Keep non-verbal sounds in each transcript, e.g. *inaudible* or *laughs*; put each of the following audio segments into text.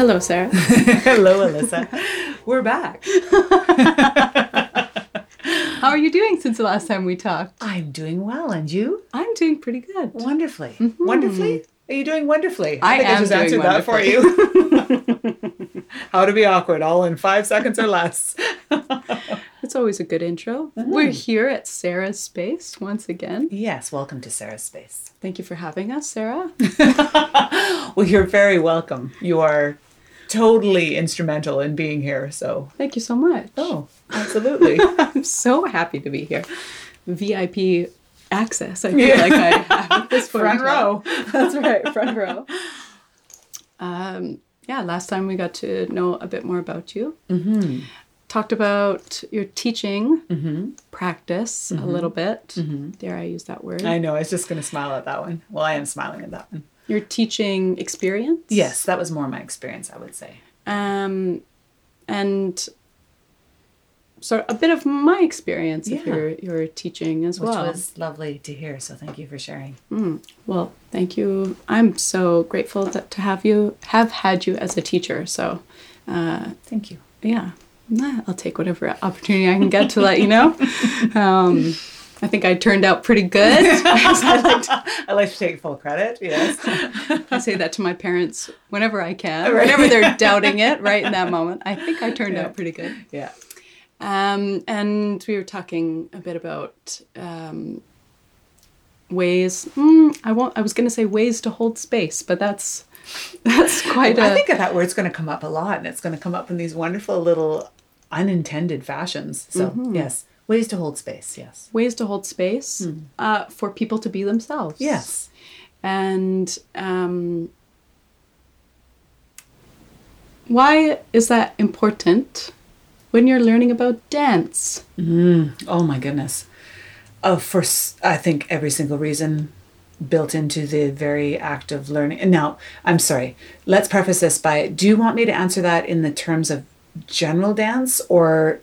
Hello, Sarah. *laughs* Hello, Alyssa. We're back. *laughs* How are you doing since the last time we talked? I'm doing well, and you? I'm doing pretty good. Wonderfully. Wonderfully? Are you doing wonderfully? Mm-hmm. I think am I just doing answered that for you. *laughs* How to be awkward, all in five seconds or less. It's always a good intro. Mm-hmm. We're here at Sarah's space once again. yes, welcome to Sarah's Space. Thank you for having us, Sarah. Well, you're very welcome. You are totally instrumental in being here, so. Thank you so much. Oh, absolutely. *laughs* I'm so happy to be here. VIP access. I feel Yeah. like I have at this *laughs* point. Front row. *laughs* That's right, front row. Um, yeah, last time we got to know a bit more about you. Mm-hmm. Talked about your teaching practice a little bit. Dare I use that word? I know, I was just going to smile at that one. Well, I am smiling at that one. Your teaching experience. Yes, that was more my experience, I would say. Um, and so a bit of my experience of your your teaching as Which well. was lovely to hear, so thank you for sharing. Well, thank you. I'm so grateful that, to have you have had you as a teacher. So, uh, Thank you. yeah, I'll take whatever opportunity I can get to let you know. *laughs* Um, I think I turned out pretty good. *laughs* *laughs* I, like to, I like to take full credit, yes. I say that to my parents whenever I can, Right. whenever they're *laughs* doubting it, right in that moment. I think I turned Yeah. out pretty good. yeah. Um, and we were talking a bit about um, ways. Mm, I won't. I was going to say ways to hold space, but that's that's quite a. I think that word's going to come up a lot, and it's going to come up in these wonderful little unintended fashions. So, yes, ways to hold space, yes. ways to hold space uh, for people to be themselves. Yes. And um, why is that important when you're learning about dance? Oh my goodness. Oh, for I think every single reason built into the very act of learning. And now, I'm sorry. Let's preface this by: Do you want me to answer that in the terms of general dance, or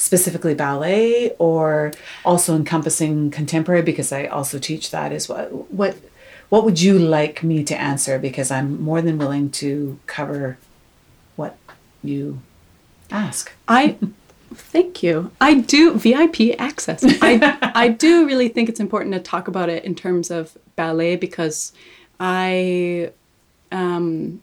specifically ballet, or also encompassing contemporary? Because I also teach that as well. What What would you like me to answer? Because I'm more than willing to cover what you ask. I thank you. I do VIP access. I I do really think it's important to talk about it in terms of ballet because I um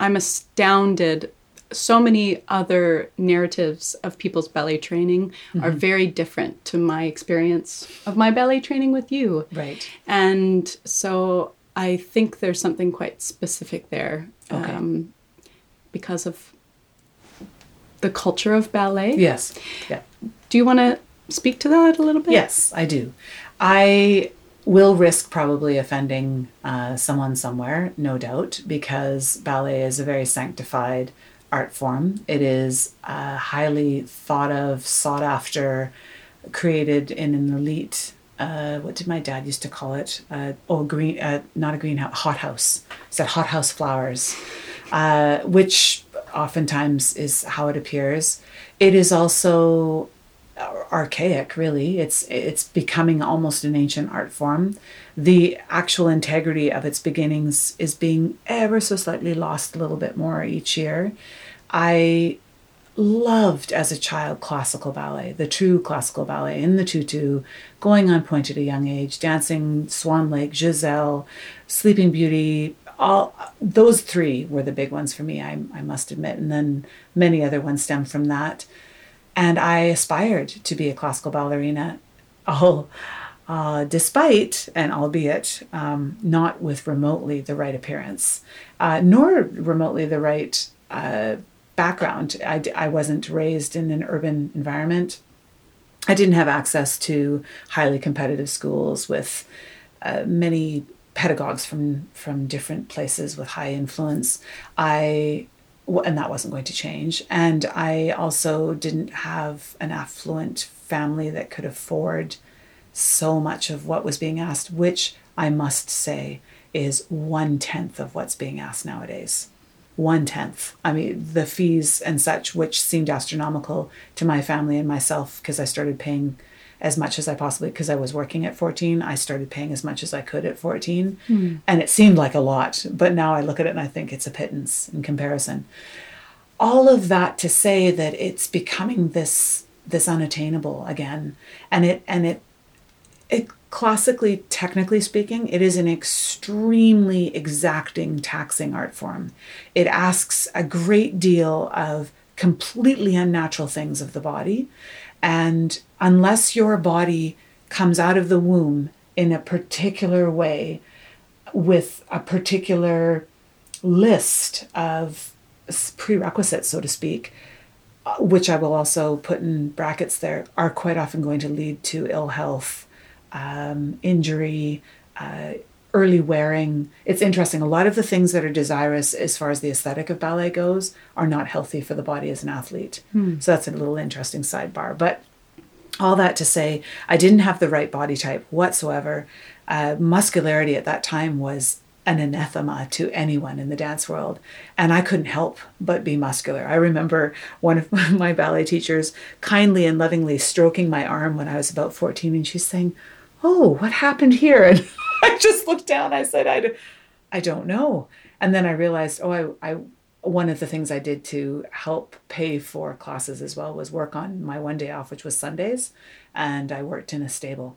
I'm astounded so many other narratives of people's ballet training are very different to my experience of my ballet training with you. Right. And so I think there's something quite specific there Okay. um, because of the culture of ballet. Yes. Yeah. Do you want to speak to that a little bit? Yes, I do. I will risk probably offending uh, someone somewhere, no doubt, because ballet is a very sanctified art form. It is uh, highly thought of, sought after, created in an elite. Uh, what did my dad used to call it? Uh, oh, green, uh, not a greenhouse, hothouse. He said hothouse flowers, uh, which oftentimes is how it appears. It is also Uh, archaic really. It's it's becoming almost an ancient art form. The actual integrity of its beginnings is being ever so slightly lost a little bit more each year. I loved as a child classical ballet the true classical ballet in the tutu going on pointe at a young age dancing swan lake giselle sleeping beauty all those three were the big ones for me i, I must admit. And then many other ones stem from that and I aspired to be a classical ballerina, all uh, despite and albeit um, not with remotely the right appearance, uh, nor remotely the right uh, background. I wasn't raised in an urban environment. I didn't have access to highly competitive schools with uh, many pedagogues from from different places with high influence. I and that wasn't going to change. And I also didn't have an affluent family that could afford so much of what was being asked, which I must say is one tenth of what's being asked nowadays. One tenth. I mean, the fees and such, which seemed astronomical to my family and myself because I started paying as much as I possibly because I was working at 14. I started paying as much as I could at 14, hmm. and it seemed like a lot. But now I look at it and I think it's a pittance in comparison. All of that to say that it's becoming this this unattainable again, and it and it it classically technically speaking it is an extremely exacting taxing art form it asks a great deal of completely unnatural things of the body and unless your body comes out of the womb in a particular way with a particular list of prerequisites so to speak uh, which i will also put in brackets there are quite often going to lead to ill health um, injury, uh, early wearing. It's interesting. A lot of the things that are desirous as far as the aesthetic of ballet goes are not healthy for the body as an athlete. Hmm. So that's a little interesting sidebar. But all that to say, I didn't have the right body type whatsoever. Uh, muscularity at that time was an anathema to anyone in the dance world. And I couldn't help but be muscular. I remember one of *laughs* my ballet teachers kindly and lovingly stroking my arm when I was about 14, and she's saying, oh, what happened here? *laughs* And *laughs* I just looked down. I said, I, I don't know. And then I realized, oh, I, I, one of the things I did to help pay for classes as well was work on my one day off, which was Sundays. And I worked in a stable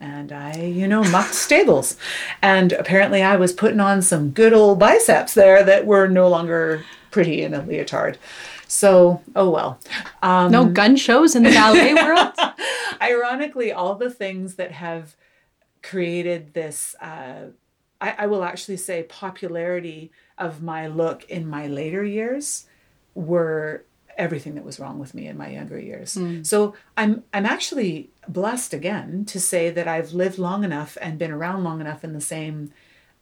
and I, you know, mucked *laughs* stables. And apparently I was putting on some good old biceps there that were no longer pretty in a leotard. So, oh well. Um, no gun shows in the ballet *laughs* world. ironically, all the things that have created this, uh, I, I will actually say, popularity of my look in my later years were everything that was wrong with me in my younger years. Mm. So I'm I'm actually blessed again to say that I've lived long enough and been around long enough in the same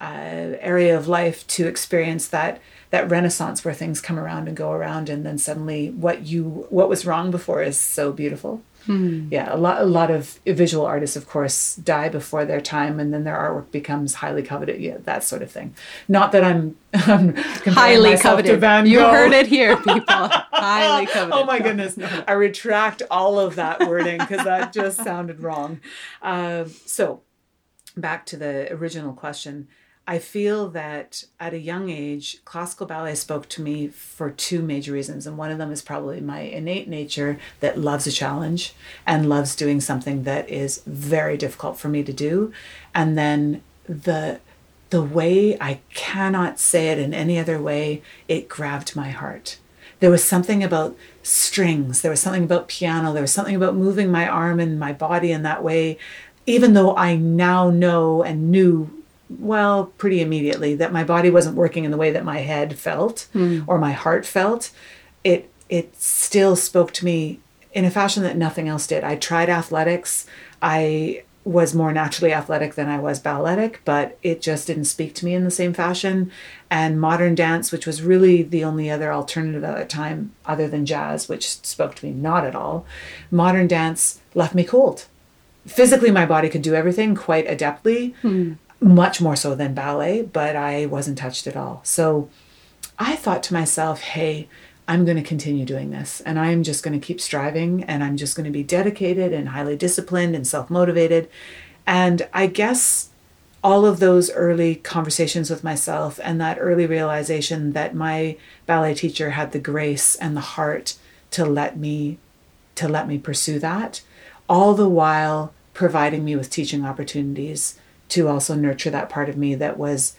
uh, area of life to experience that that renaissance where things come around and go around and then suddenly what you what was wrong before is so beautiful hmm. yeah a lot a lot of visual artists of course die before their time and then their artwork becomes highly coveted. Yeah that sort of thing. Not that i'm, *laughs* I'm highly coveted. You heard it here *laughs* people. Highly coveted. oh my goodness. I retract all of that wording because that just sounded wrong. Uh, so back to the original question I feel that at a young age, classical ballet spoke to me for two major reasons. And one of them is probably my innate nature that loves a challenge and loves doing something that is very difficult for me to do. And then the the way I cannot say it in any other way, it grabbed my heart. There was something about strings, there was something about piano, there was something about moving my arm and my body in that way, even though I now know and knew well, pretty immediately that my body wasn't working in the way that my head felt mm. or my heart felt. It it still spoke to me in a fashion that nothing else did. I tried athletics. I was more naturally athletic than I was balletic, but it just didn't speak to me in the same fashion. And modern dance, which was really the only other alternative at that time, other than jazz, which spoke to me not at all, modern dance left me cold. Physically, my body could do everything quite adeptly, hmm much more so than ballet, but I wasn't touched at all. So I thought to myself, hey, I'm going to continue doing this and I'm just going to keep striving and I'm just going to be dedicated and highly disciplined and self motivated. And I guess all of those early conversations with myself and that early realization that my ballet teacher had the grace and the heart to let me to let me pursue that all the while providing me with teaching opportunities to also nurture that part of me that was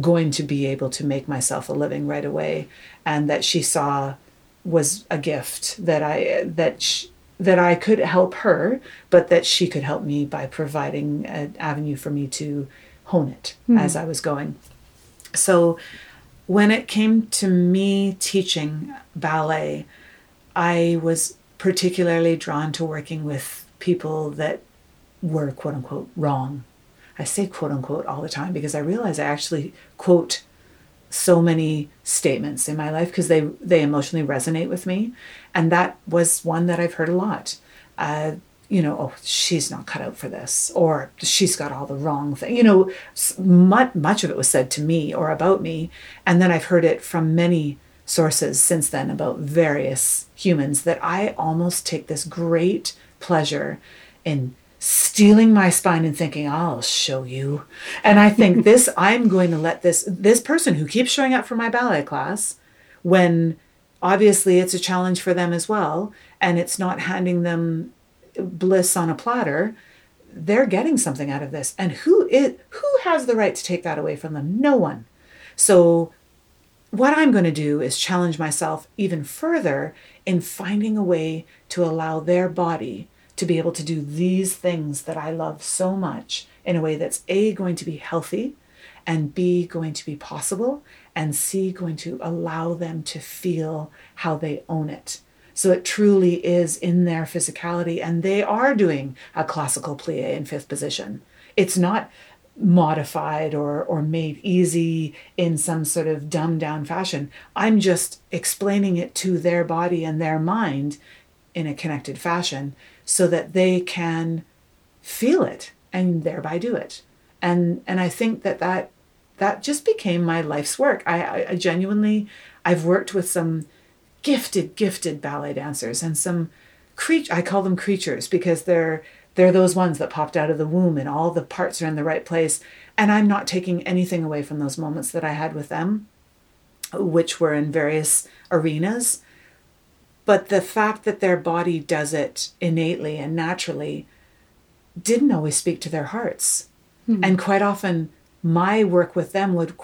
going to be able to make myself a living right away. And that she saw was a gift that I that she, that I could help her but that she could help me by providing an avenue for me to hone it mm. as I was going. So when it came to me teaching ballet I was particularly drawn to working with people that were quote unquote wrong I say quote unquote all the time because I realize I actually quote so many statements in my life because they they emotionally resonate with me, and that was one that I've heard a lot. Uh, you know, oh, she's not cut out for this, or she's got all the wrong thing. You know, much much of it was said to me or about me, and then I've heard it from many sources since then about various humans that I almost take this great pleasure in steeling my spine and thinking i'll show you. And i think *laughs* this i'm going to let this this person who keeps showing up for my ballet class when obviously it's a challenge for them as well and it's not handing them bliss on a platter they're getting something out of this. And who is who has the right to take that away from them? No one. So what i'm going to do is challenge myself even further in finding a way to allow their body to be able to do these things that i love so much in a way that's a going to be healthy and b going to be possible and c going to allow them to feel how they own it so it truly is in their physicality, and they are doing a classical plie in fifth position. It's not modified or or made easy in some sort of dumbed down fashion. I'm just explaining it to their body and their mind in a connected fashion so that they can feel it and thereby do it. And and I think that that that just became my life's work. I, I, genuinely I've worked with some gifted, gifted ballet dancers and some creature I call them creatures because they're they're those ones that popped out of the womb and all the parts are in the right place. And I'm not taking anything away from those moments that I had with them, which were in various arenas. But the fact that their body does it innately and naturally didn't always speak to their hearts. Hmm. And quite often, my work with them would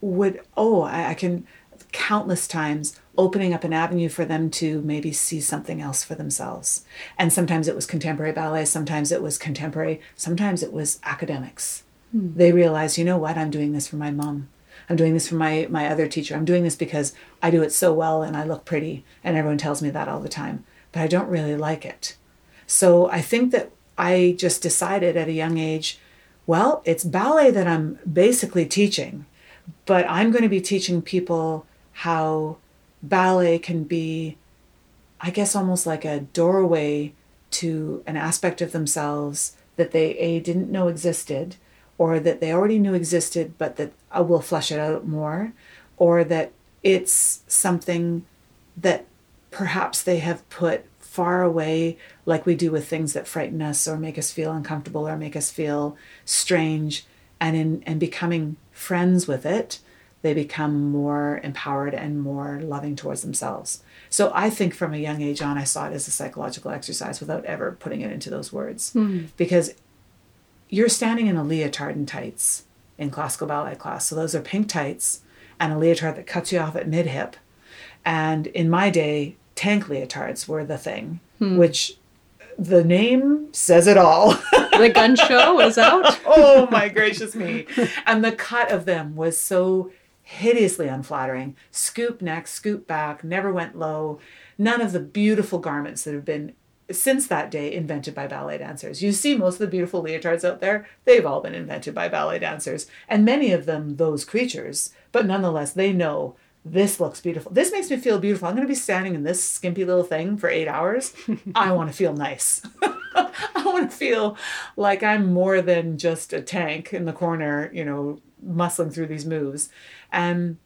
would oh I, I can countless times opening up an avenue for them to maybe see something else for themselves. And sometimes it was contemporary ballet, sometimes it was contemporary, sometimes it was academics. Hmm. They realized, you know what, I'm doing this for my mom. I'm doing this for my, my other teacher. I'm doing this because I do it so well and I look pretty, and everyone tells me that all the time. But I don't really like it. So I think that I just decided at a young age well, it's ballet that I'm basically teaching, but I'm going to be teaching people how ballet can be, I guess, almost like a doorway to an aspect of themselves that they a didn't know existed, or that they already knew existed, but that I will flesh it out more, or that it's something that perhaps they have put far away, like we do with things that frighten us or make us feel uncomfortable or make us feel strange, and in and becoming friends with it they become more empowered and more loving towards themselves. So I think from a young age on, I saw it as a psychological exercise without ever putting it into those words. Mm. Because you're standing in a leotard and tights in classical ballet class. So those are pink tights and a leotard that cuts you off at mid hip. And in my day, tank leotards were the thing, mm. which the name says it all. the gun *laughs* show was out. oh my gracious me. And the cut of them was so hideously unflattering. Scoop neck, scoop back, never went low. None of the beautiful garments that have been since that day invented by ballet dancers. You see most of the beautiful leotards out there, they've all been invented by ballet dancers, and many of them those creatures, but nonetheless they know this looks beautiful. This makes me feel beautiful. I'm going to be standing in this skimpy little thing for 8 hours. *laughs* I want to feel nice. *laughs* I want to feel like I'm more than just a tank in the corner, you know, muscling through these moves. And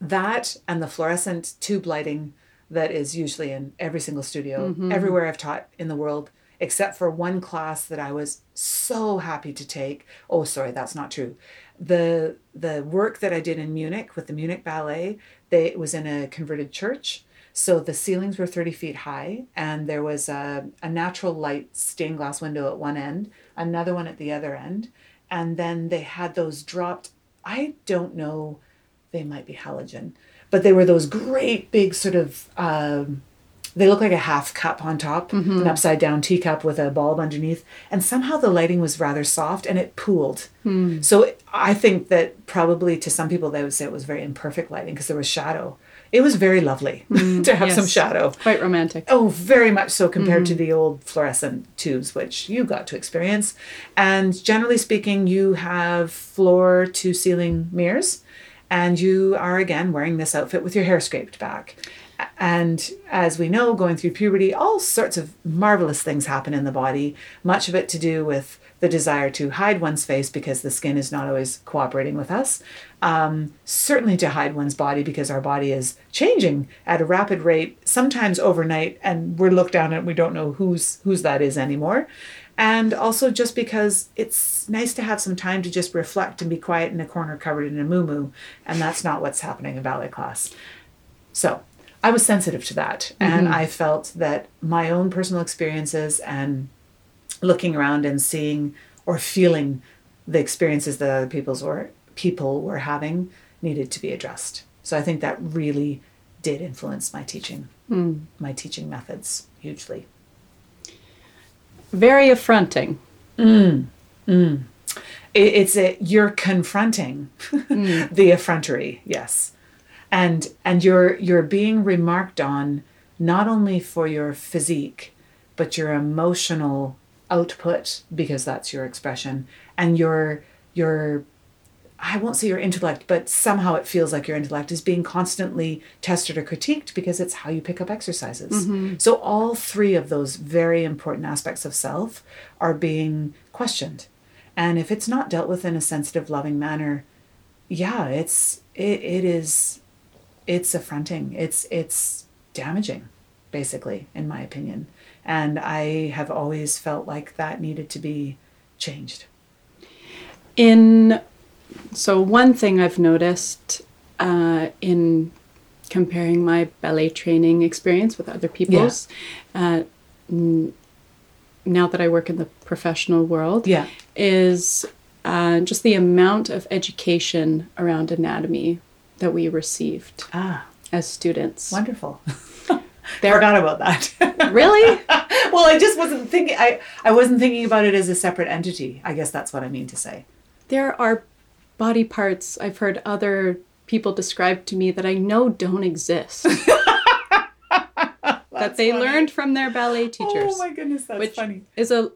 that and the fluorescent tube lighting that is usually in every single studio, mm-hmm. everywhere I've taught in the world, except for one class that I was so happy to take. Oh, sorry, that's not true. The the work that I did in Munich with the Munich Ballet, they it was in a converted church. So the ceilings were 30 feet high, and there was a, a natural light stained glass window at one end, another one at the other end, and then they had those dropped I don't know, they might be halogen, but they were those great big sort of, um, they look like a half cup on top, mm-hmm. an upside down teacup with a bulb underneath. And somehow the lighting was rather soft and it pooled. Mm. So I think that probably to some people they would say it was very imperfect lighting because there was shadow it was very lovely *laughs* mm, to have yes. some shadow. Quite romantic. Oh, very much so compared mm-hmm. to the old fluorescent tubes, which you got to experience. And generally speaking, you have floor to ceiling mirrors, and you are again wearing this outfit with your hair scraped back. And as we know, going through puberty, all sorts of marvelous things happen in the body, much of it to do with the desire to hide one's face because the skin is not always cooperating with us. Um, certainly to hide one's body because our body is changing at a rapid rate, sometimes overnight, and we're looked down and we don't know whose whose that is anymore. And also just because it's nice to have some time to just reflect and be quiet in a corner covered in a moo and that's not what's happening in ballet class. So I was sensitive to that, mm-hmm. and I felt that my own personal experiences and looking around and seeing or feeling the experiences that other people's or people were having needed to be addressed. So I think that really did influence my teaching, hmm. my teaching methods hugely. Very affronting. Mm, mm. It, it's a you're confronting *laughs* mm. the effrontery, yes, and and you're you're being remarked on not only for your physique, but your emotional output because that's your expression and your your I won't say your intellect, but somehow it feels like your intellect is being constantly tested or critiqued because it's how you pick up exercises. Mm-hmm. So, all three of those very important aspects of self are being questioned. And if it's not dealt with in a sensitive, loving manner, yeah, it's it, it is it's affronting. It's it's damaging, basically, in my opinion. And I have always felt like that needed to be changed. In so one thing I've noticed uh, in comparing my ballet training experience with other people's, uh, n- now that I work in the professional world, Yeah. is uh, just the amount of education around anatomy that we received Ah, as students. wonderful. *laughs* There- Forgot about that. *laughs* Really? well, I just wasn't thinking. I I wasn't thinking about it as a separate entity. I guess that's what I mean to say. there are body parts I've heard other people describe to me that I know don't exist. *laughs* that they funny. learned from their ballet teachers. Oh my goodness, that's which funny. is a,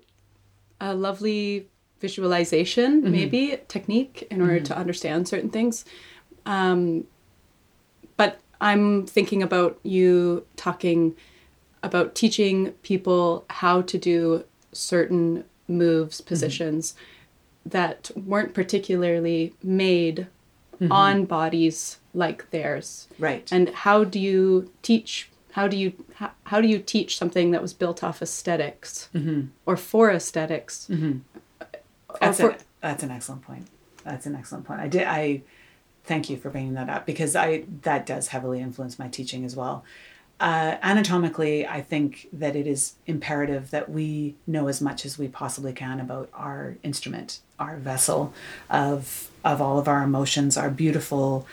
a lovely visualization, Mm-hmm. maybe technique in order to understand certain things. Um, but I'm thinking about you talking about teaching people how to do certain moves, Mm-hmm. That weren't particularly made Mm-hmm. on bodies like theirs Right. and how do you teach how do you how, how do you teach something that was built off esthetics or for esthetics That's, for- a, that's an excellent point. That's an excellent point. I did. I thank you for bringing that up because I that does heavily influence my teaching as well. Uh, anatomically, I think that it is imperative that we know as much as we possibly can about our instrument, our vessel of of all of our emotions, our beautiful.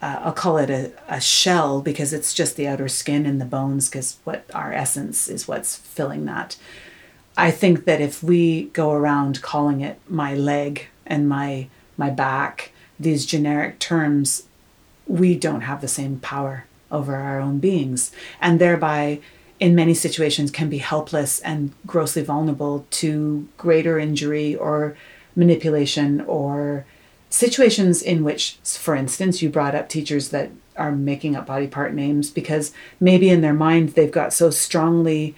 Uh, I'll call it a, a shell because it's just the outer skin and the bones, because what our essence is what's filling that. I think that if we go around calling it my leg and my my back, these generic terms, we don't have the same power over our own beings, and thereby, in many situations, can be helpless and grossly vulnerable to greater injury or manipulation or situations in which, for instance, you brought up teachers that are making up body part names because maybe in their mind they've got so strongly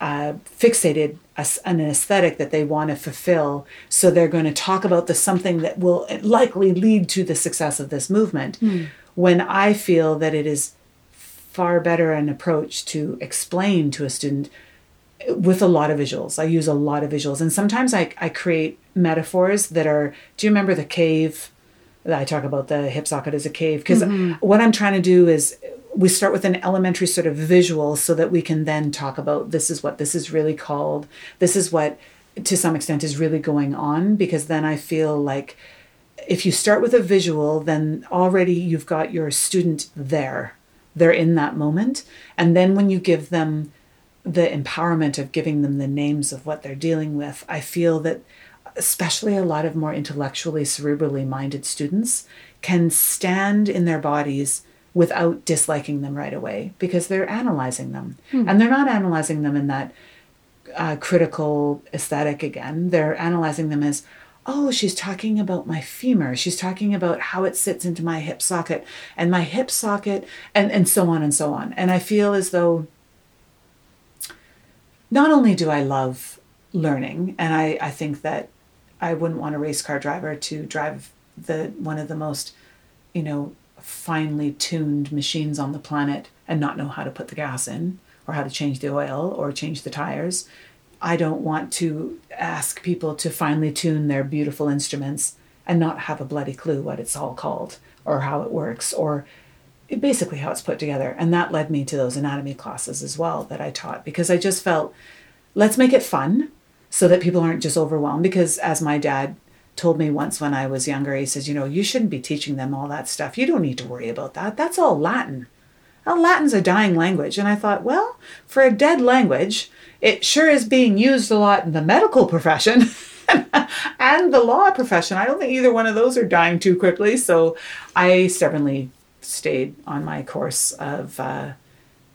uh, fixated an aesthetic that they want to fulfill. So they're going to talk about the something that will likely lead to the success of this movement. When I feel that it is far better an approach to explain to a student with a lot of visuals. I use a lot of visuals. And sometimes I, I create metaphors that are do you remember the cave? that I talk about the hip socket as a cave. Because mm-hmm. what I'm trying to do is we start with an elementary sort of visual so that we can then talk about this is what this is really called. This is what to some extent is really going on. Because then I feel like if you start with a visual, then already you've got your student there. They're in that moment. And then when you give them the empowerment of giving them the names of what they're dealing with, I feel that especially a lot of more intellectually, cerebrally minded students can stand in their bodies without disliking them right away because they're analyzing them. And they're not analyzing them in that uh, critical aesthetic again. They're analyzing them as, oh, she's talking about my femur. She's talking about how it sits into my hip socket and my hip socket and, and so on and so on. And I feel as though not only do I love learning, and I, I think that I wouldn't want a race car driver to drive the one of the most, you know, finely tuned machines on the planet and not know how to put the gas in or how to change the oil or change the tires. I don't want to ask people to finely tune their beautiful instruments and not have a bloody clue what it's all called or how it works or basically how it's put together. And that led me to those anatomy classes as well that I taught because I just felt let's make it fun so that people aren't just overwhelmed. Because as my dad told me once when I was younger, he says, you know, you shouldn't be teaching them all that stuff. You don't need to worry about that. That's all Latin. Well, Latin's a dying language. And I thought, well, for a dead language, it sure is being used a lot in the medical profession *laughs* and the law profession. I don't think either one of those are dying too quickly. So I stubbornly stayed on my course of uh,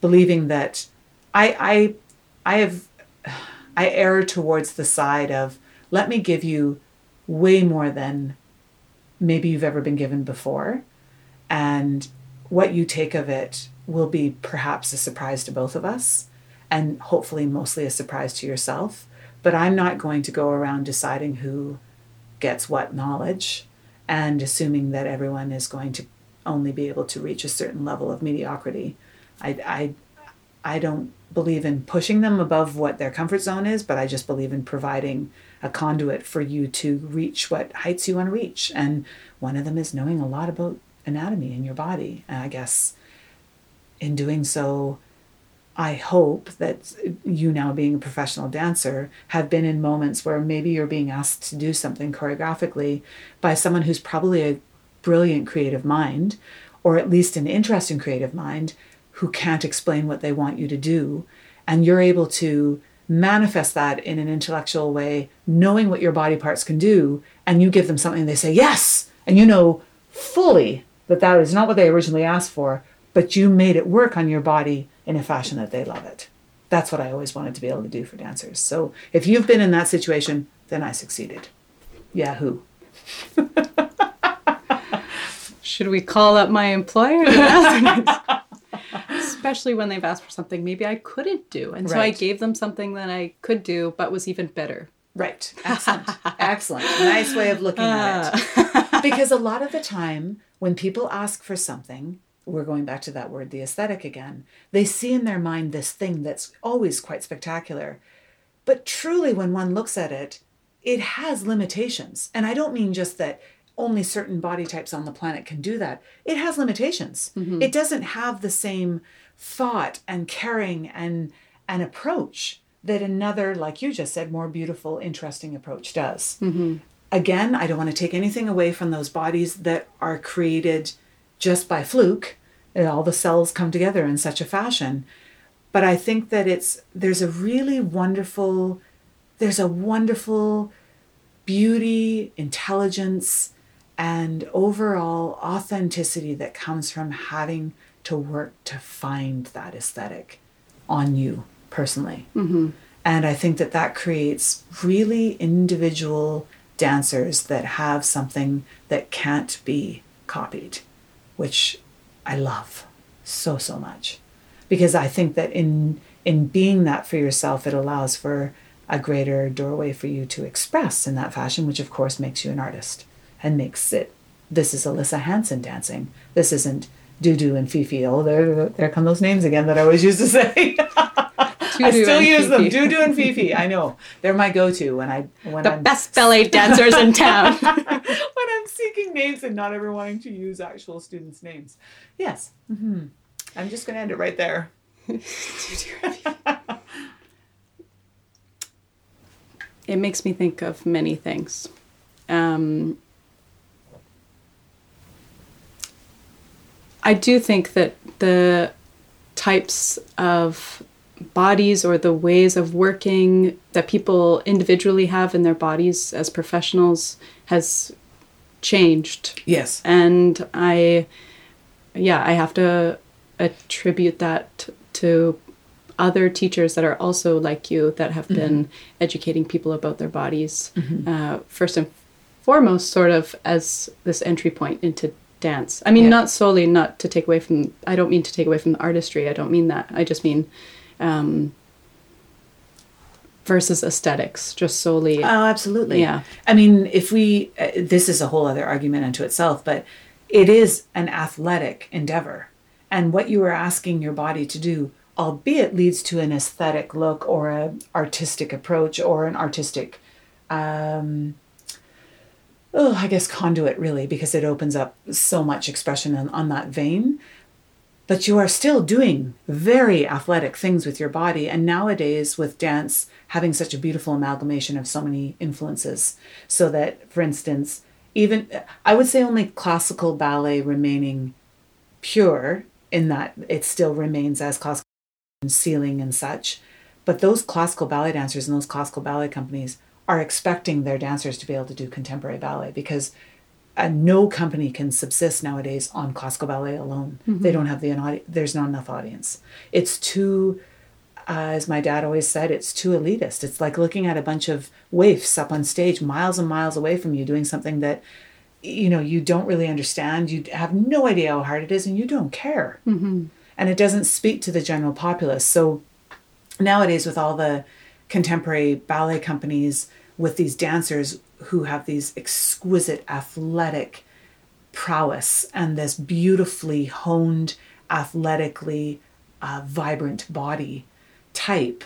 believing that I, I, I have, I err towards the side of let me give you way more than maybe you've ever been given before. And what you take of it will be perhaps a surprise to both of us and hopefully mostly a surprise to yourself. But I'm not going to go around deciding who gets what knowledge and assuming that everyone is going to only be able to reach a certain level of mediocrity. I, I, I don't believe in pushing them above what their comfort zone is, but I just believe in providing a conduit for you to reach what heights you want to reach. And one of them is knowing a lot about anatomy in your body. And I guess in doing so, I hope that you, now being a professional dancer, have been in moments where maybe you're being asked to do something choreographically by someone who's probably a brilliant creative mind, or at least an interesting creative mind, who can't explain what they want you to do. And you're able to manifest that in an intellectual way, knowing what your body parts can do, and you give them something, they say, Yes! And you know fully that that is not what they originally asked for, but you made it work on your body in a fashion that they love it. That's what I always wanted to be able to do for dancers. So if you've been in that situation, then I succeeded. Yahoo. *laughs* Should we call up my employer? *laughs* Especially when they've asked for something maybe I couldn't do. And so I gave them something that I could do, but was even better. Right. Excellent. Excellent. Nice way of looking at it. *laughs* because a lot of the time, when people ask for something, we're going back to that word, the aesthetic again, they see in their mind this thing that's always quite spectacular. But truly, when one looks at it, it has limitations. And I don't mean just that only certain body types on the planet can do that. It has limitations. Mm-hmm. It doesn't have the same thought and caring and an approach that another, like you just said, more beautiful, interesting approach does. Mm-hmm. Again, I don't want to take anything away from those bodies that are created just by fluke Uh, all the cells come together in such a fashion. But I think that it's there's a really wonderful there's a wonderful beauty, intelligence, and overall authenticity that comes from having to work to find that aesthetic on you personally. Mm-hmm. And I think that that creates really individual dancers that have something that can't be copied, which I love so, so much. Because I think that in in being that for yourself, it allows for a greater doorway for you to express in that fashion, which of course makes you an artist and makes it. This is Alyssa Hansen dancing. This isn't Dudu and Fifi. Oh, there, there come those names again that I always used to say. *laughs* I still use them. Fifi. Dudu and Fifi. I know they're my go-to when I when The I'm best ballet *laughs* dancers in town. *laughs* when I'm seeking names and not ever wanting to use actual students' names. Yes. hmm I'm just going to end it right there. *laughs* it makes me think of many things. Um, I do think that the types of bodies or the ways of working that people individually have in their bodies as professionals has changed Yes. and I, yeah, I have to attribute that to other teachers that are also like you that have been educating people about their bodies. Uh, first and foremost sort of as this entry point into dance. I mean, Yeah. not solely not to take away from. I don't mean to take away from the artistry. I don't mean that. I just mean um, versus aesthetics, just solely. Oh, absolutely. Yeah. I mean, if we, uh, this is a whole other argument unto itself, but it is an athletic endeavor. And what you are asking your body to do, albeit leads to an aesthetic look or an artistic approach or an artistic, um, oh, I guess conduit really, because it opens up so much expression on, on that vein but you are still doing very athletic things with your body. And nowadays, with dance having such a beautiful amalgamation of so many influences, so that, for instance, even I would say only classical ballet remaining pure in that it still remains as classical and ceiling and such. But those classical ballet dancers and those classical ballet companies are expecting their dancers to be able to do contemporary ballet because uh, no company can subsist nowadays on classical ballet alone. They don't have the audi- there's not enough audience. It's too, uh, as my dad always said, it's too elitist. It's like looking at a bunch of waifs up on stage, miles and miles away from you, doing something that, you know, you don't really understand. You have no idea how hard it is, and you don't care. Mm-hmm. And it doesn't speak to the general populace. So nowadays, with all the contemporary ballet companies, with these dancers who have these exquisite athletic prowess and this beautifully honed, athletically uh, vibrant body type,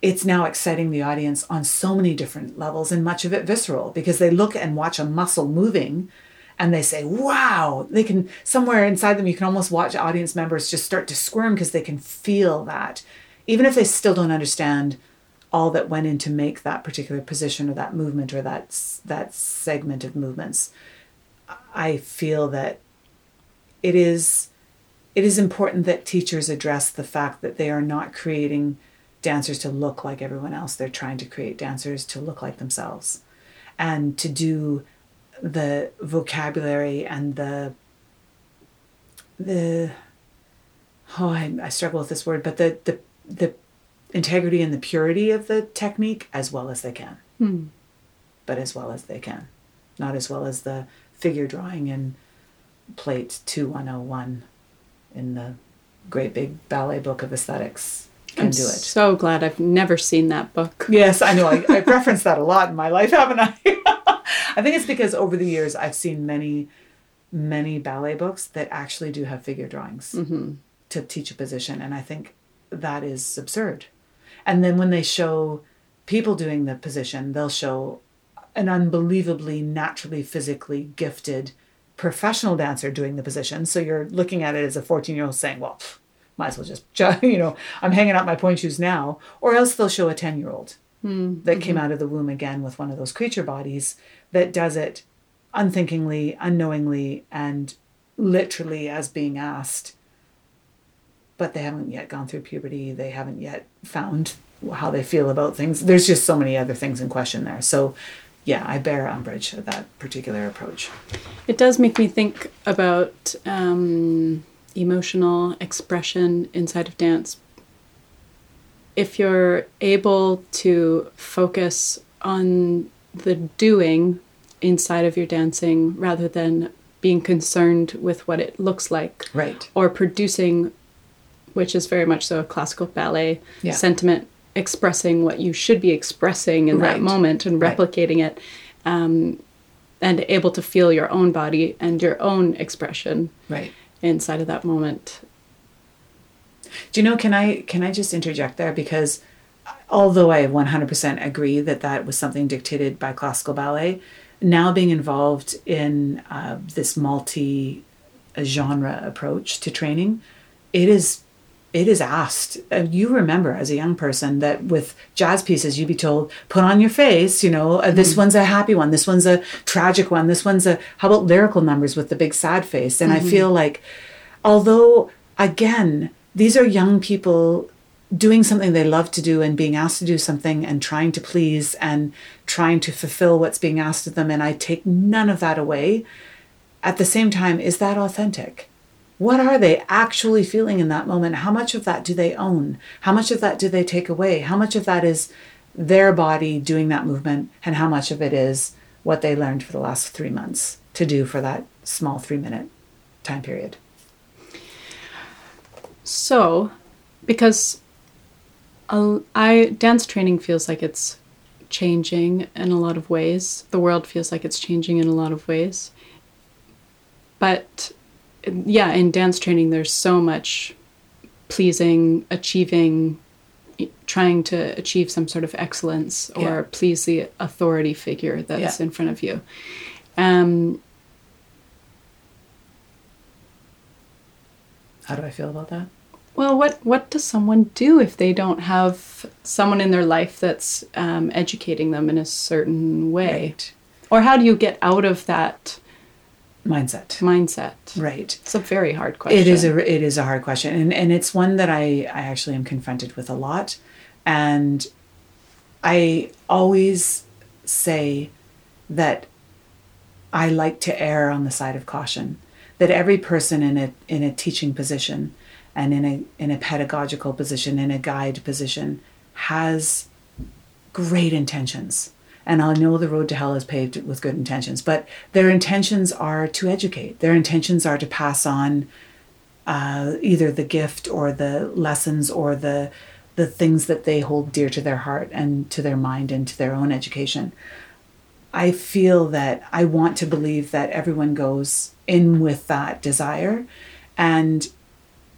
it's now exciting the audience on so many different levels and much of it visceral because they look and watch a muscle moving and they say, wow, they can, somewhere inside them, you can almost watch audience members just start to squirm because they can feel that. Even if they still don't understand all that went in to make that particular position or that movement or that that segment of movements i feel that it is it is important that teachers address the fact that they are not creating dancers to look like everyone else. They're trying to create dancers to look like themselves. And to do the vocabulary and the the oh I, I struggle with this word but the the the integrity and the purity of the technique as well as they can. Hmm. But as well as they can. Not as well as the figure drawing in plate 2101 in the great big ballet book of aesthetics can I'm do it. so glad I've never seen that book. Yes, I know. I, I've *laughs* referenced that a lot in my life, haven't I? *laughs* I think it's because over the years I've seen many, many ballet books that actually do have figure drawings to teach a position. And I think that is absurd. And then when they show people doing the position, they'll show an unbelievably naturally physically gifted professional dancer doing the position. So you're looking at it as a 14 year old saying, well, pff, might as well just, *laughs* you know, I'm hanging out my pointe shoes now. Or else they'll show a 10 year old hmm. that came hmm. out of the womb again with one of those creature bodies that does it unthinkingly, unknowingly, and literally as being asked but they haven't yet gone through puberty. They haven't yet found how they feel about things. There's just so many other things in question there. So, yeah, I bear umbrage at that particular approach. It does make me think about um, emotional expression inside of dance. If you're able to focus on the doing inside of your dancing rather than being concerned with what it looks like Right. or producing, which is very much so a classical ballet Yeah. sentiment, expressing what you should be expressing in that moment and Right. replicating it, um, and able to feel your own body and your own expression Right. inside of that moment. Do you know? Can I can I just interject there because although I 100% agree that that was something dictated by classical ballet, now being involved in uh, this multi genre approach to training, it is it is asked. Uh, you remember as a young person that with jazz pieces, you'd be told, put on your face, you know, uh, this one's a happy one, this one's a tragic one, this one's a, how about lyrical numbers with the big sad face? And I feel like, although, again, these are young people doing something they love to do and being asked to do something and trying to please and trying to fulfill what's being asked of them. And I take none of that away. At the same time, is that authentic? What are they actually feeling in that moment? How much of that do they own? How much of that do they take away? How much of that is their body doing that movement? And how much of it is what they learned for the last three months to do for that small three minute time period. So, because I dance training feels like it's changing in a lot of ways. The world feels like it's changing in a lot of ways. But yeah, in dance training, there's so much pleasing, achieving, trying to achieve some sort of excellence or yeah. please the authority figure that's yeah. in front of you. Um, How do I feel about that? Well, what what does someone do if they don't have someone in their life that's um, educating them in a certain way? Right. Or how do you get out of that mindset? Mindset. Right. It's a very hard question. It is a it is a hard question, and and it's one that I I actually am confronted with a lot, and I always say that I like to err on the side of caution. That every person in a in a teaching position and in a in a pedagogical position, in a guide position, has great intentions. And I know the road to hell is paved with good intentions, but their intentions are to educate. Their intentions are to pass on uh, either the gift or the lessons or the the things that they hold dear to their heart and to their mind and to their own education. I feel that I want to believe that everyone goes in with that desire and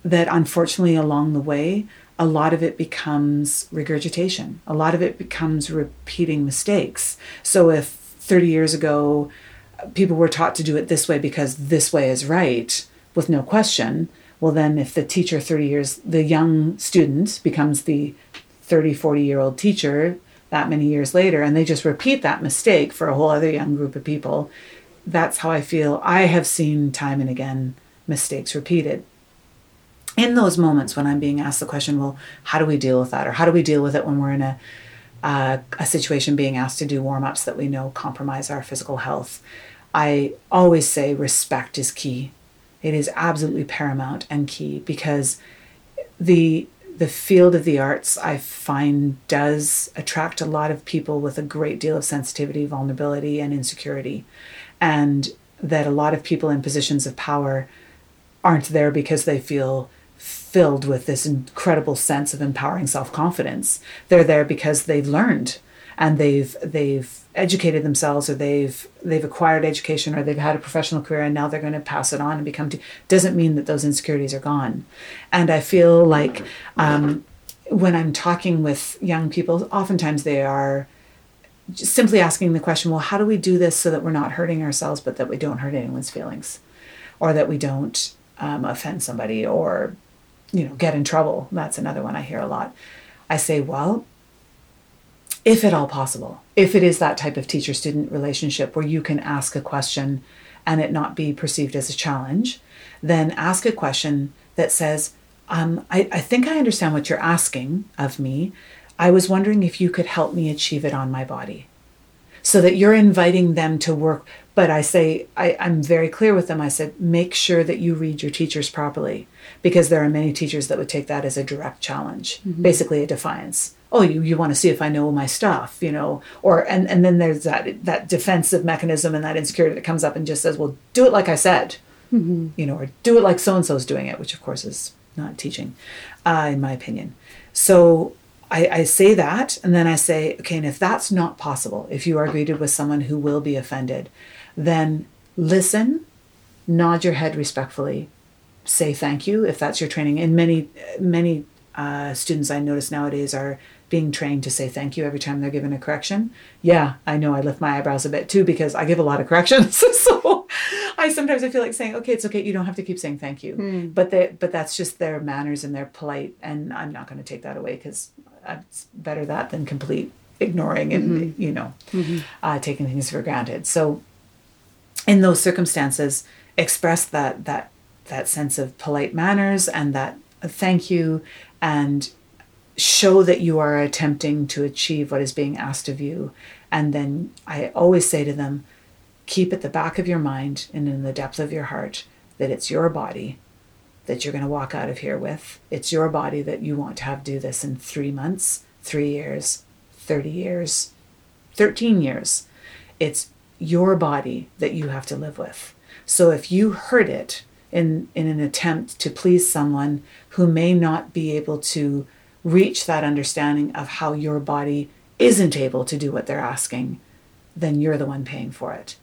that unfortunately along the way a lot of it becomes regurgitation. A lot of it becomes repeating mistakes. So if 30 years ago people were taught to do it this way because this way is right with no question well then if the teacher 30 years the young student becomes the 30 40 year old teacher that many years later and they just repeat that mistake for a whole other young group of people that's how i feel. I have seen time and again mistakes repeated in those moments when I'm being asked the question, well, how do we deal with that? Or how do we deal with it when we're in a, uh, a situation being asked to do warm ups that we know compromise our physical health? I always say respect is key. It is absolutely paramount and key because the the field of the arts I find does attract a lot of people with a great deal of sensitivity, vulnerability, and insecurity. And that a lot of people in positions of power aren't there because they feel filled with this incredible sense of empowering self-confidence. They're there because they've learned and they've they've educated themselves or they've they've acquired education or they've had a professional career and now they're going to pass it on and become t- doesn't mean that those insecurities are gone and i feel like um, when i'm talking with young people oftentimes they are simply asking the question well how do we do this so that we're not hurting ourselves but that we don't hurt anyone's feelings or that we don't um, offend somebody or you know, get in trouble. That's another one I hear a lot. I say, well, if at all possible, if it is that type of teacher student relationship where you can ask a question and it not be perceived as a challenge, then ask a question that says, um, I, I think I understand what you're asking of me. I was wondering if you could help me achieve it on my body. So that you're inviting them to work. But I say, I, I'm very clear with them. I said, make sure that you read your teachers properly because there are many teachers that would take that as a direct challenge, mm-hmm. basically a defiance. Oh, you, you want to see if I know my stuff, you know, or and, and then there's that that defensive mechanism and that insecurity that comes up and just says, well, do it like I said, mm-hmm. you know, or do it like so and so's doing it, which of course is not teaching, uh, in my opinion. So I, I say that, and then I say, okay, and if that's not possible, if you are greeted with someone who will be offended, then listen, nod your head respectfully, say thank you if that's your training. And many many uh, students I notice nowadays are being trained to say thank you every time they're given a correction. Yeah, I know I lift my eyebrows a bit too because I give a lot of corrections. *laughs* so I sometimes I feel like saying, okay, it's okay, you don't have to keep saying thank you. Mm. But they, but that's just their manners and their polite, and I'm not going to take that away because it's better that than complete ignoring and mm-hmm. you know mm-hmm. uh, taking things for granted. So in those circumstances, express that that that sense of polite manners and that thank you and show that you are attempting to achieve what is being asked of you. And then I always say to them, keep at the back of your mind and in the depth of your heart that it's your body that you're going to walk out of here with. It's your body that you want to have do this in three months, three years, 30 years, 13 years. It's your body that you have to live with. So if you hurt it in, in an attempt to please someone who may not be able to reach that understanding of how your body isn't able to do what they're asking, then you're the one paying for it.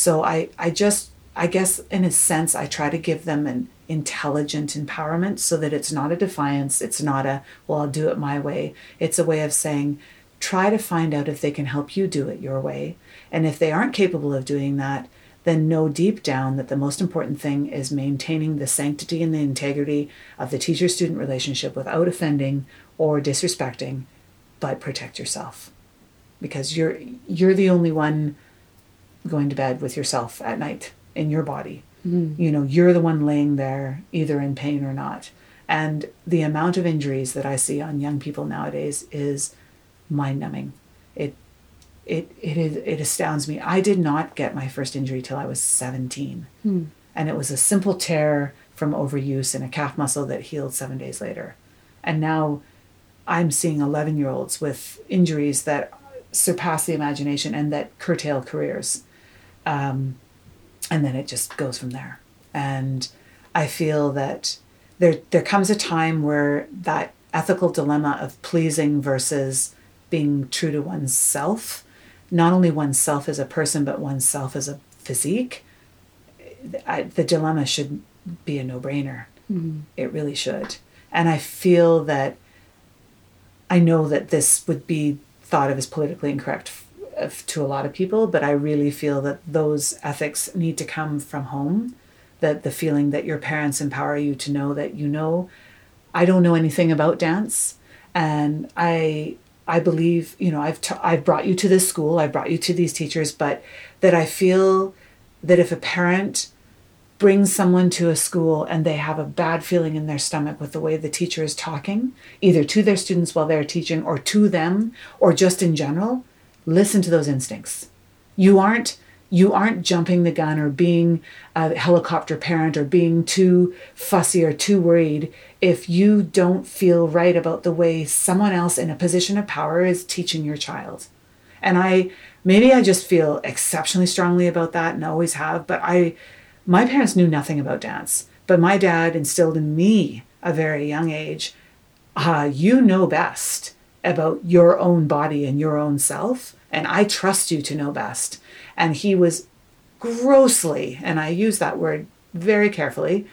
So I, I just, I guess in a sense, I try to give them an intelligent empowerment so that it's not a defiance. It's not a, well, I'll do it my way. It's a way of saying, try to find out if they can help you do it your way. And if they aren't capable of doing that, then know deep down that the most important thing is maintaining the sanctity and the integrity of the teacher student relationship without offending or disrespecting, but protect yourself. Because you're you're the only one going to bed with yourself at night in your body. Mm-hmm. You know, you're the one laying there either in pain or not. And the amount of injuries that I see on young people nowadays is mind numbing. It it it is it astounds me. I did not get my first injury till I was 17. Hmm. And it was a simple tear from overuse in a calf muscle that healed 7 days later. And now I'm seeing 11 year olds with injuries that surpass the imagination and that curtail careers. Um, and then it just goes from there. And I feel that there there comes a time where that ethical dilemma of pleasing versus being true to oneself not only oneself as a person, but oneself as a physique, I, the dilemma should be a no brainer. Mm-hmm. It really should. And I feel that I know that this would be thought of as politically incorrect to a lot of people, but I really feel that those ethics need to come from home. That the feeling that your parents empower you to know that you know, I don't know anything about dance, and I I believe, you know, I've, t- I've brought you to this school, I've brought you to these teachers, but that I feel that if a parent brings someone to a school and they have a bad feeling in their stomach with the way the teacher is talking, either to their students while they're teaching or to them or just in general, listen to those instincts. You aren't you aren't jumping the gun or being a helicopter parent or being too fussy or too worried if you don't feel right about the way someone else in a position of power is teaching your child. And I maybe I just feel exceptionally strongly about that and always have, but I my parents knew nothing about dance, but my dad instilled in me a very young age, uh, you know best about your own body and your own self, and I trust you to know best. And he was grossly, and I use that word very carefully,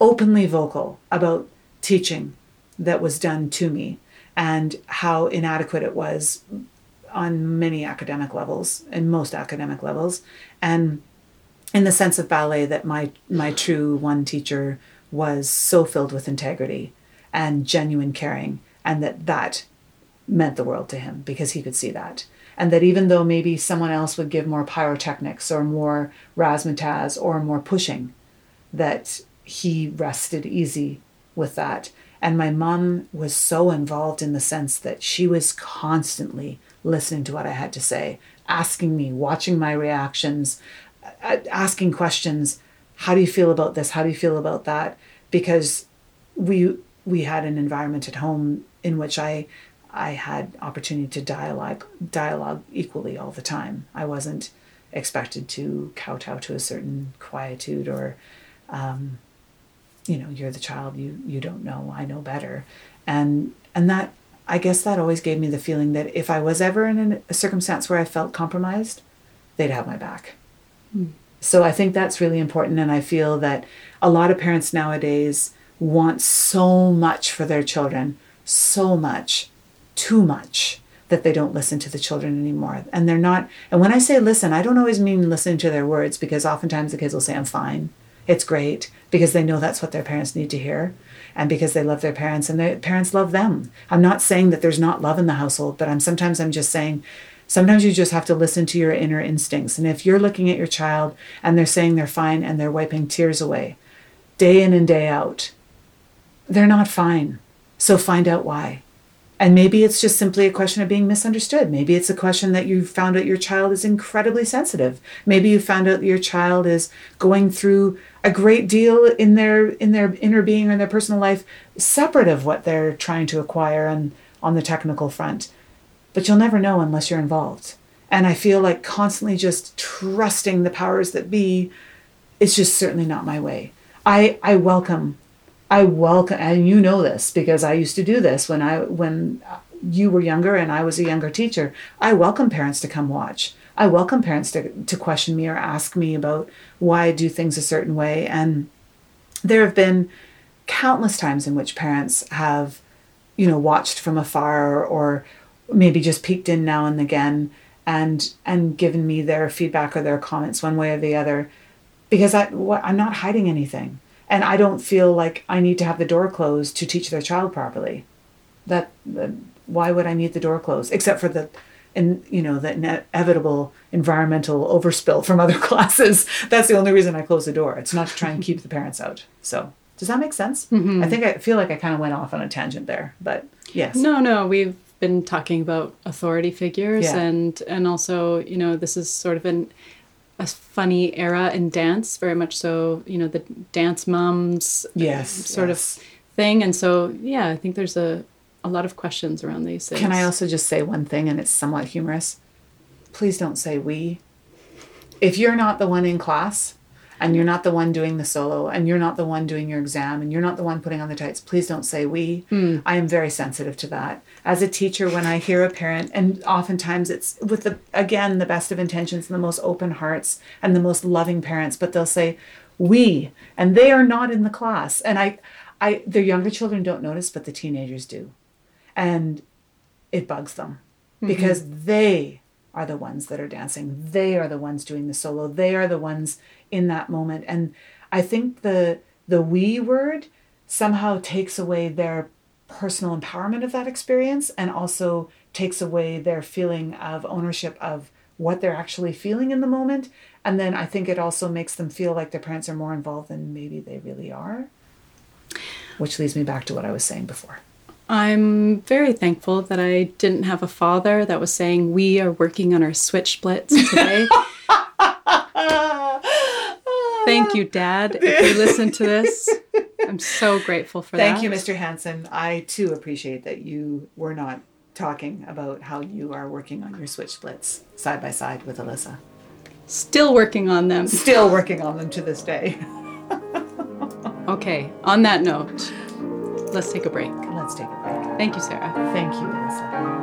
openly vocal about teaching that was done to me and how inadequate it was on many academic levels and most academic levels and in the sense of ballet that my my true one teacher was so filled with integrity and genuine caring and that that meant the world to him because he could see that and that even though maybe someone else would give more pyrotechnics or more razzmatazz or more pushing that he rested easy with that. And my mom was so involved in the sense that she was constantly listening to what I had to say, asking me, watching my reactions, uh, asking questions. How do you feel about this? How do you feel about that? Because we we had an environment at home in which I I had opportunity to dialogue dialogue equally all the time. I wasn't expected to kowtow to a certain quietude or um, you know you're the child you you don't know i know better and and that i guess that always gave me the feeling that if i was ever in a circumstance where i felt compromised they'd have my back mm. so i think that's really important and i feel that a lot of parents nowadays want so much for their children so much too much that they don't listen to the children anymore and they're not and when i say listen i don't always mean listening to their words because oftentimes the kids will say i'm fine it's great because they know that's what their parents need to hear and because they love their parents and their parents love them. I'm not saying that there's not love in the household, but I'm sometimes I'm just saying sometimes you just have to listen to your inner instincts. And if you're looking at your child and they're saying they're fine and they're wiping tears away day in and day out, they're not fine. So find out why. And maybe it's just simply a question of being misunderstood. Maybe it's a question that you found out your child is incredibly sensitive. Maybe you found out your child is going through a great deal in their in their inner being or in their personal life separate of what they're trying to acquire and on the technical front. But you'll never know unless you're involved. And I feel like constantly just trusting the powers that be is just certainly not my way. I, I welcome, I welcome, and you know this because I used to do this when I, when you were younger and I was a younger teacher. I welcome parents to come watch. I welcome parents to, to question me or ask me about why I do things a certain way. And there have been countless times in which parents have, you know, watched from afar or maybe just peeked in now and again and and given me their feedback or their comments one way or the other because I what, I'm not hiding anything and I don't feel like I need to have the door closed to teach their child properly. That, that why would I need the door closed except for the and you know the inevitable environmental overspill from other *laughs* classes that's the only reason i close the door it's not to try and keep the parents out so does that make sense Mm-hmm. i think i feel like i kind of went off on a tangent there but yes No, no, we've been talking about authority figures Yeah. and and also, you know, this is sort of an a funny era in dance, very much so, you know, the dance moms um, yes sort yes. of thing. And so, yeah, I think there's a a lot of questions around these things. can i also just say one thing and it's somewhat humorous please don't say we if you're not the one in class and you're not the one doing the solo and you're not the one doing your exam and you're not the one putting on the tights please don't say we. Hmm. I am very sensitive to that. As a teacher when i hear a parent and oftentimes it's with the again the best of intentions and the most open hearts and the most loving parents but they'll say we and they are not in the class. And i i the younger children don't notice but the teenagers do. And it bugs them mm-hmm. because they are the ones that are dancing. They are the ones doing the solo. They are the ones in that moment. And i think the the we word somehow takes away their personal empowerment of that experience and also takes away their feeling of ownership of what they're actually feeling in the moment. And then i think it also makes them feel like their parents are more involved than maybe they really are which leads me back to what i was saying before I'm very thankful that I didn't have a father that was saying we are working on our switch splits today. *laughs* Thank you, Dad. If you *laughs* listen to this, I'm so grateful for Thank that. Thank you, Mr. Hanson. I too appreciate that you were not talking about how you are working on your switch splits side by side with Alyssa. Still working on them. Still working on them to this day. *laughs* Okay, on that note, let's take a break. Let's take a break. Thank you, Sarah. Thank you, Alyssa.